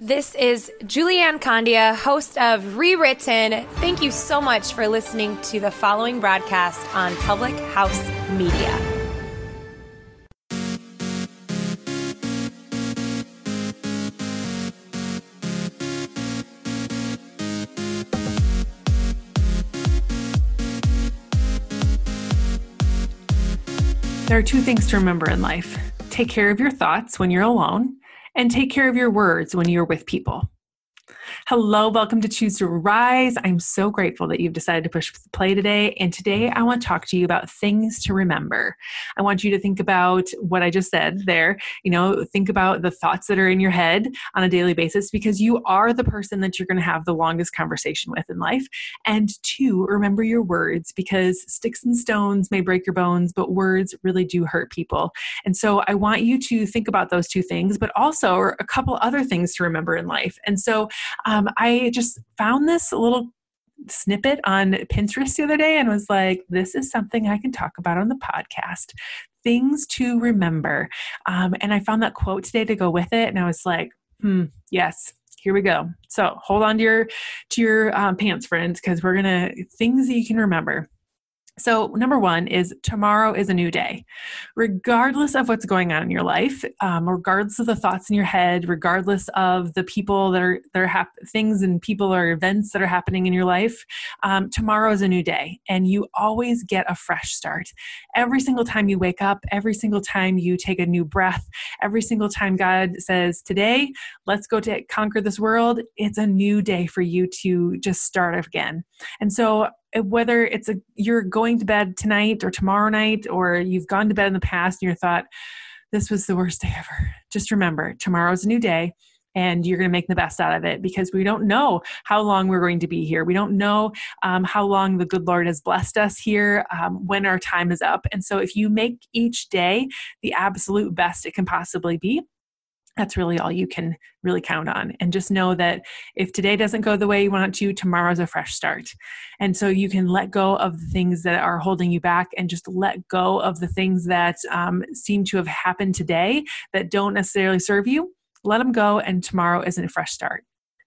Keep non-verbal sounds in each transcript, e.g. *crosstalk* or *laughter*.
This is Julianne Condia, host of Rewritten. Thank you so much for listening to the following broadcast on Public House Media. There are two things to remember in life take care of your thoughts when you're alone and take care of your words when you're with people. Hello, welcome to Choose to Rise. I'm so grateful that you've decided to push play today. And today I want to talk to you about things to remember. I want you to think about what I just said there. You know, think about the thoughts that are in your head on a daily basis because you are the person that you're going to have the longest conversation with in life. And two, remember your words because sticks and stones may break your bones, but words really do hurt people. And so I want you to think about those two things, but also a couple other things to remember in life. And so, um, um, I just found this little snippet on Pinterest the other day and was like, this is something I can talk about on the podcast. Things to remember. Um, and I found that quote today to go with it. And I was like, hmm, yes, here we go. So hold on to your to your um, pants, friends, because we're gonna things that you can remember. So, number one is tomorrow is a new day. Regardless of what's going on in your life, um, regardless of the thoughts in your head, regardless of the people that are, that are hap- things and people or events that are happening in your life, um, tomorrow is a new day. And you always get a fresh start. Every single time you wake up, every single time you take a new breath, every single time God says, Today, let's go to conquer this world, it's a new day for you to just start again. And so, whether it's a you're going to bed tonight or tomorrow night or you've gone to bed in the past and you thought this was the worst day ever just remember tomorrow's a new day and you're going to make the best out of it because we don't know how long we're going to be here. We don't know um, how long the good Lord has blessed us here um, when our time is up. And so, if you make each day the absolute best it can possibly be, that's really all you can really count on. And just know that if today doesn't go the way you want it to, tomorrow's a fresh start. And so you can let go of the things that are holding you back and just let go of the things that um, seem to have happened today that don't necessarily serve you. Let them go, and tomorrow is a fresh start.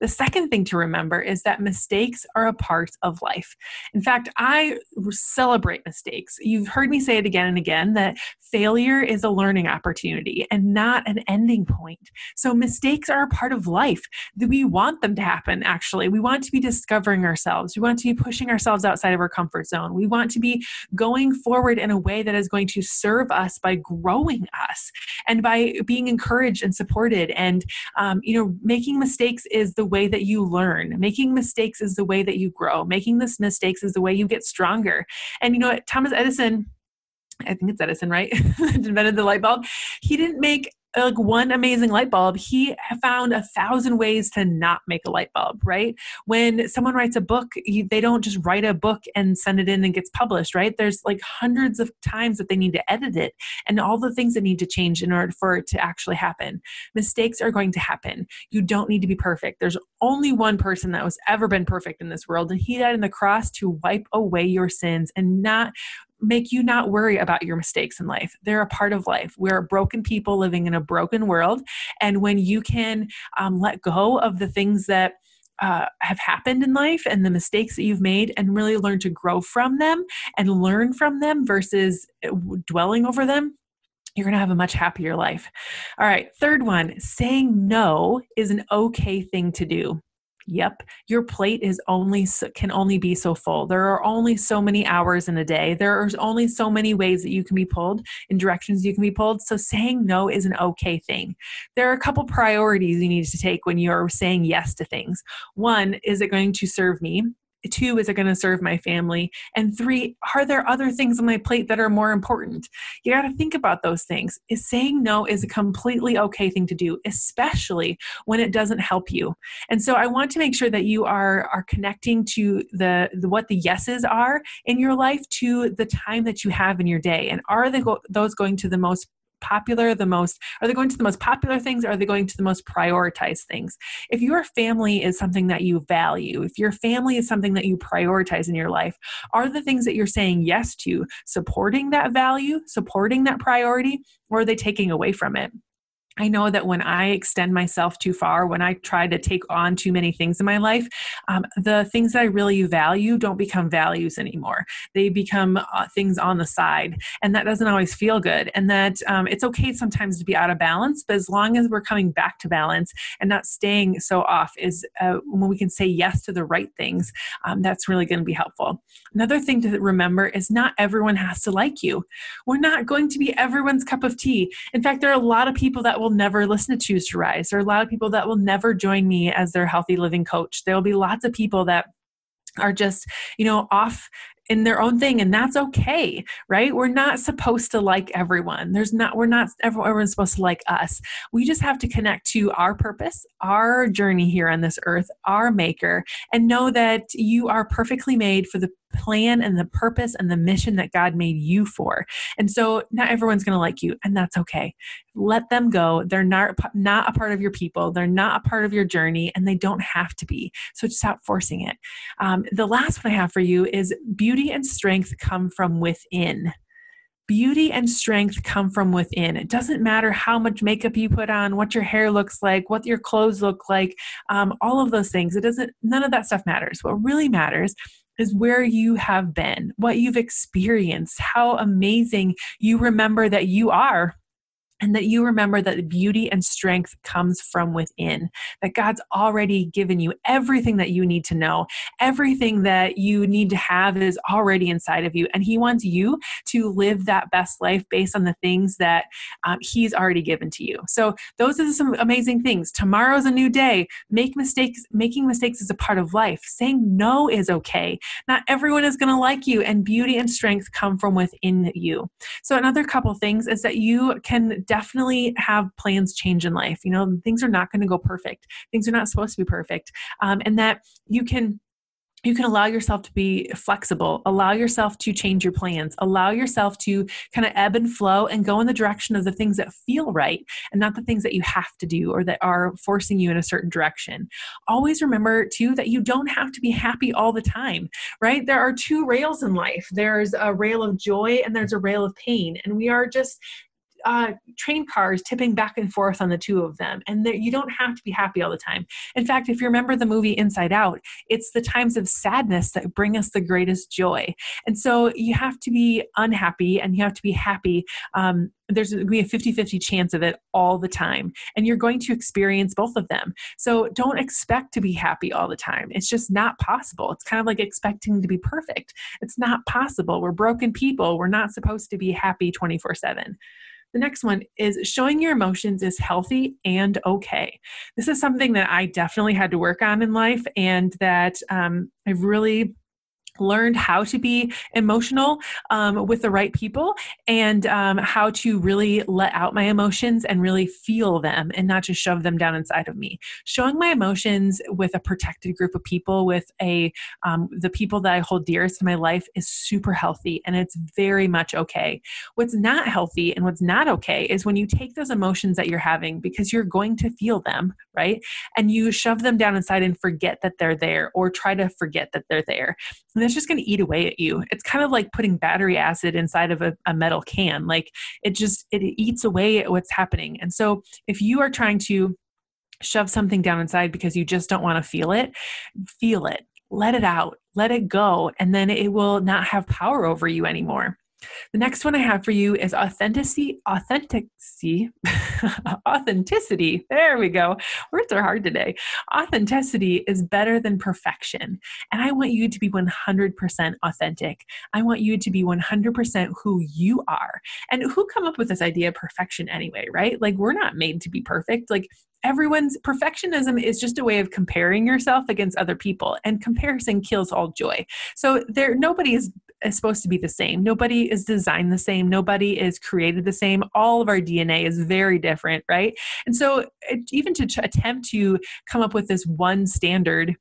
The second thing to remember is that mistakes are a part of life. In fact, I celebrate mistakes. You've heard me say it again and again that failure is a learning opportunity and not an ending point. So mistakes are a part of life. We want them to happen, actually. We want to be discovering ourselves. We want to be pushing ourselves outside of our comfort zone. We want to be going forward in a way that is going to serve us by growing us and by being encouraged and supported. And, um, you know, making mistakes is the the way that you learn. Making mistakes is the way that you grow. Making this mistakes is the way you get stronger. And you know what? Thomas Edison, I think it's Edison, right? *laughs* invented the light bulb. He didn't make like one amazing light bulb, he found a thousand ways to not make a light bulb, right? When someone writes a book, they don't just write a book and send it in and gets published, right? There's like hundreds of times that they need to edit it and all the things that need to change in order for it to actually happen. Mistakes are going to happen. You don't need to be perfect. There's only one person that was ever been perfect in this world, and he died on the cross to wipe away your sins and not make you not worry about your mistakes in life. They're a part of life. We're broken people living in a broken world. And when you can um, let go of the things that uh, have happened in life and the mistakes that you've made and really learn to grow from them and learn from them versus uh, dwelling over them you're going to have a much happier life. All right, third one saying no is an okay thing to do. Yep, your plate is only can only be so full. There are only so many hours in a day. There are only so many ways that you can be pulled in directions you can be pulled. So saying no is an okay thing. There are a couple priorities you need to take when you're saying yes to things. One, is it going to serve me? Two, is it going to serve my family? And three, are there other things on my plate that are more important? You got to think about those things. Is saying no is a completely okay thing to do, especially when it doesn't help you. And so I want to make sure that you are are connecting to the, the what the yeses are in your life to the time that you have in your day, and are they go, those going to the most popular, the most, are they going to the most popular things? are they going to the most prioritized things? If your family is something that you value, if your family is something that you prioritize in your life, are the things that you're saying yes to supporting that value, supporting that priority, or are they taking away from it? I know that when I extend myself too far, when I try to take on too many things in my life, um, the things that I really value don't become values anymore. They become uh, things on the side, and that doesn't always feel good. And that um, it's okay sometimes to be out of balance, but as long as we're coming back to balance and not staying so off, is uh, when we can say yes to the right things, um, that's really going to be helpful. Another thing to remember is not everyone has to like you. We're not going to be everyone's cup of tea. In fact, there are a lot of people that will never listen to Choose to Rise. There are a lot of people that will never join me as their healthy living coach. There will be lots of people that are just you know off in their own thing and that's okay right we're not supposed to like everyone there's not we're not everyone's supposed to like us we just have to connect to our purpose our journey here on this earth our maker and know that you are perfectly made for the plan and the purpose and the mission that God made you for. And so not everyone's going to like you and that's okay. Let them go. They're not not a part of your people. They're not a part of your journey and they don't have to be. So stop forcing it. Um, the last one I have for you is beauty and strength come from within beauty and strength come from within. It doesn't matter how much makeup you put on, what your hair looks like, what your clothes look like, um, all of those things. It doesn't, none of that stuff matters. What really matters is where you have been, what you've experienced, how amazing you remember that you are and that you remember that beauty and strength comes from within that god's already given you everything that you need to know. Everything that you need to have is already inside of you and he wants you to live that best life based on the things that um, he's already given to you. So those are some amazing things. Tomorrow's a new day. Make mistakes making mistakes is a part of life. Saying no is okay. Not everyone is going to like you and beauty and strength come from within you. So another couple things is that you can definitely have plans change in life. You know, things are not going to go perfect. Things are not supposed to be perfect. Um, and that you can you can allow yourself to be flexible, allow yourself to change your plans, allow yourself to kind of ebb and flow and go in the direction of the things that feel right and not the things that you have to do or that are forcing you in a certain direction. Always remember, too, that you don't have to be happy all the time, right? There are two rails in life there's a rail of joy and there's a rail of pain. And we are just uh, train cars tipping back and forth on the two of them. And you don't have to be happy all the time. In fact, if you remember the movie Inside Out, it's the times of sadness that bring us the greatest joy. And so you have to be unhappy and you have to be happy. Um, there's going to be a 50 50 chance of it all the time. And you're going to experience both of them. So don't expect to be happy all the time. It's just not possible. It's kind of like expecting to be perfect. It's not possible. We're broken people. We're not supposed to be happy 24 7. The next one is showing your emotions is healthy and okay. This is something that I definitely had to work on in life and that um, I've really learned how to be emotional um, with the right people and um, how to really let out my emotions and really feel them and not just shove them down inside of me. Showing my emotions with a protected group of people with a um, the people that i hold dearest in my life is super healthy and it's very much okay. What's not healthy and what's not okay is when you take those emotions that you're having because you're going to feel them right? And you shove them down inside and forget that they're there or try to forget that they're there. and that's just going to eat away at you. It's kind of like putting battery acid inside of a, a metal can. Like it just, it eats away at what's happening. And so if you are trying to shove something down inside because you just don't want to feel it, feel it, let it out, let it go, and then it will not have power over you anymore. The next one I have for you is authenticity. Authenticity. *laughs* authenticity. There we go. Words are hard today. Authenticity is better than perfection. And I want you to be 100% authentic. I want you to be 100% who you are. And who come up with this idea of perfection anyway, right? Like we're not made to be perfect. Like everyone's perfectionism is just a way of comparing yourself against other people and comparison kills all joy so there nobody is, is supposed to be the same. Nobody is designed the same. Nobody is created the same. All of our dna is very different right? And so even to attempt to come up with this one standard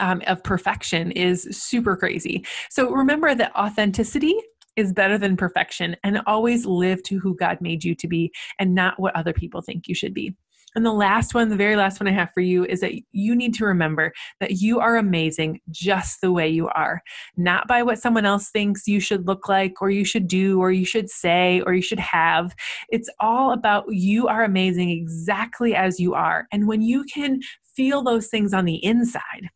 um, of perfection is super crazy. So remember that authenticity is better than perfection and always live to who God made you to be and not what other people think you should be. And the last one, the very last one I have for you is that you need to remember that you are amazing just the way you are, not by what someone else thinks you should look like, or you should do, or you should say, or you should have. It's all about you are amazing exactly as you are. And when you can feel those things on the inside,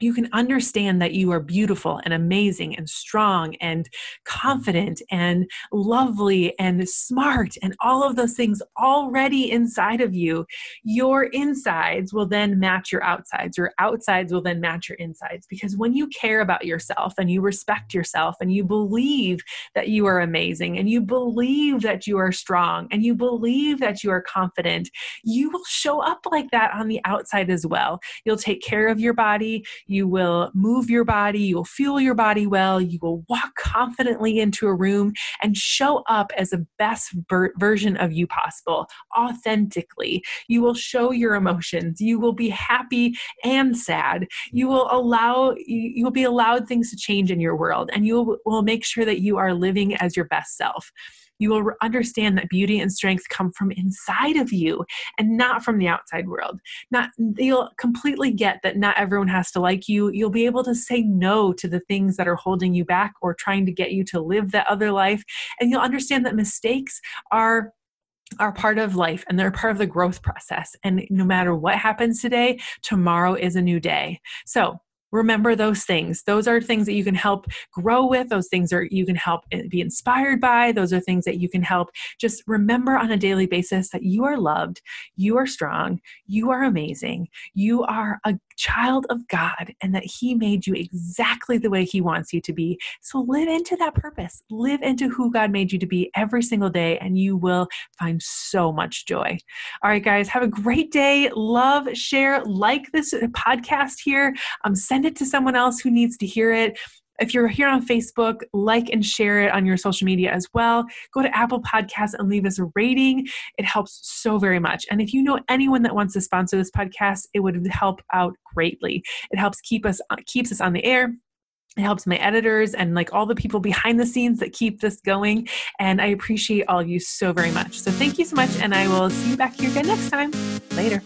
you can understand that you are beautiful and amazing and strong and confident and lovely and smart and all of those things already inside of you, your insides will then match your outsides. Your outsides will then match your insides. Because when you care about yourself and you respect yourself and you believe that you are amazing and you believe that you are strong and you believe that you are confident, you will show up like that on the outside as well. You'll take care of your body you will move your body, you will feel your body well, you will walk confidently into a room and show up as the best ver- version of you possible, authentically. You will show your emotions, you will be happy and sad. Mm. You will allow you will be allowed things to change in your world and you will, will make sure that you are living as your best self you will understand that beauty and strength come from inside of you and not from the outside world. Not you'll completely get that not everyone has to like you. You'll be able to say no to the things that are holding you back or trying to get you to live that other life and you'll understand that mistakes are are part of life and they're part of the growth process. And no matter what happens today, tomorrow is a new day. So remember those things. Those are things that you can help grow with. Those things are you can help eh, be inspired by. Those are things that you can help just remember on a daily basis that you are loved, you are strong, you are amazing, you are a child of God, and that He made you exactly the way He wants you to be. So live into that purpose. Live into who God made you to be every single day, and you will find so much joy. All right, guys, have a great day. Love, share, like this podcast here. Um, send send it to someone else who needs to hear it. If you're here on Facebook, like and share it on your social media as well. Go to Apple Podcasts and leave us a rating. It helps so very much. And if you know anyone that wants to sponsor this podcast, it would help out greatly. It helps keep us keeps us on the air it helps my editors and like all the people behind the scenes that keep this going and i appreciate all of you so very much so thank you so much and i will see you back here again next time later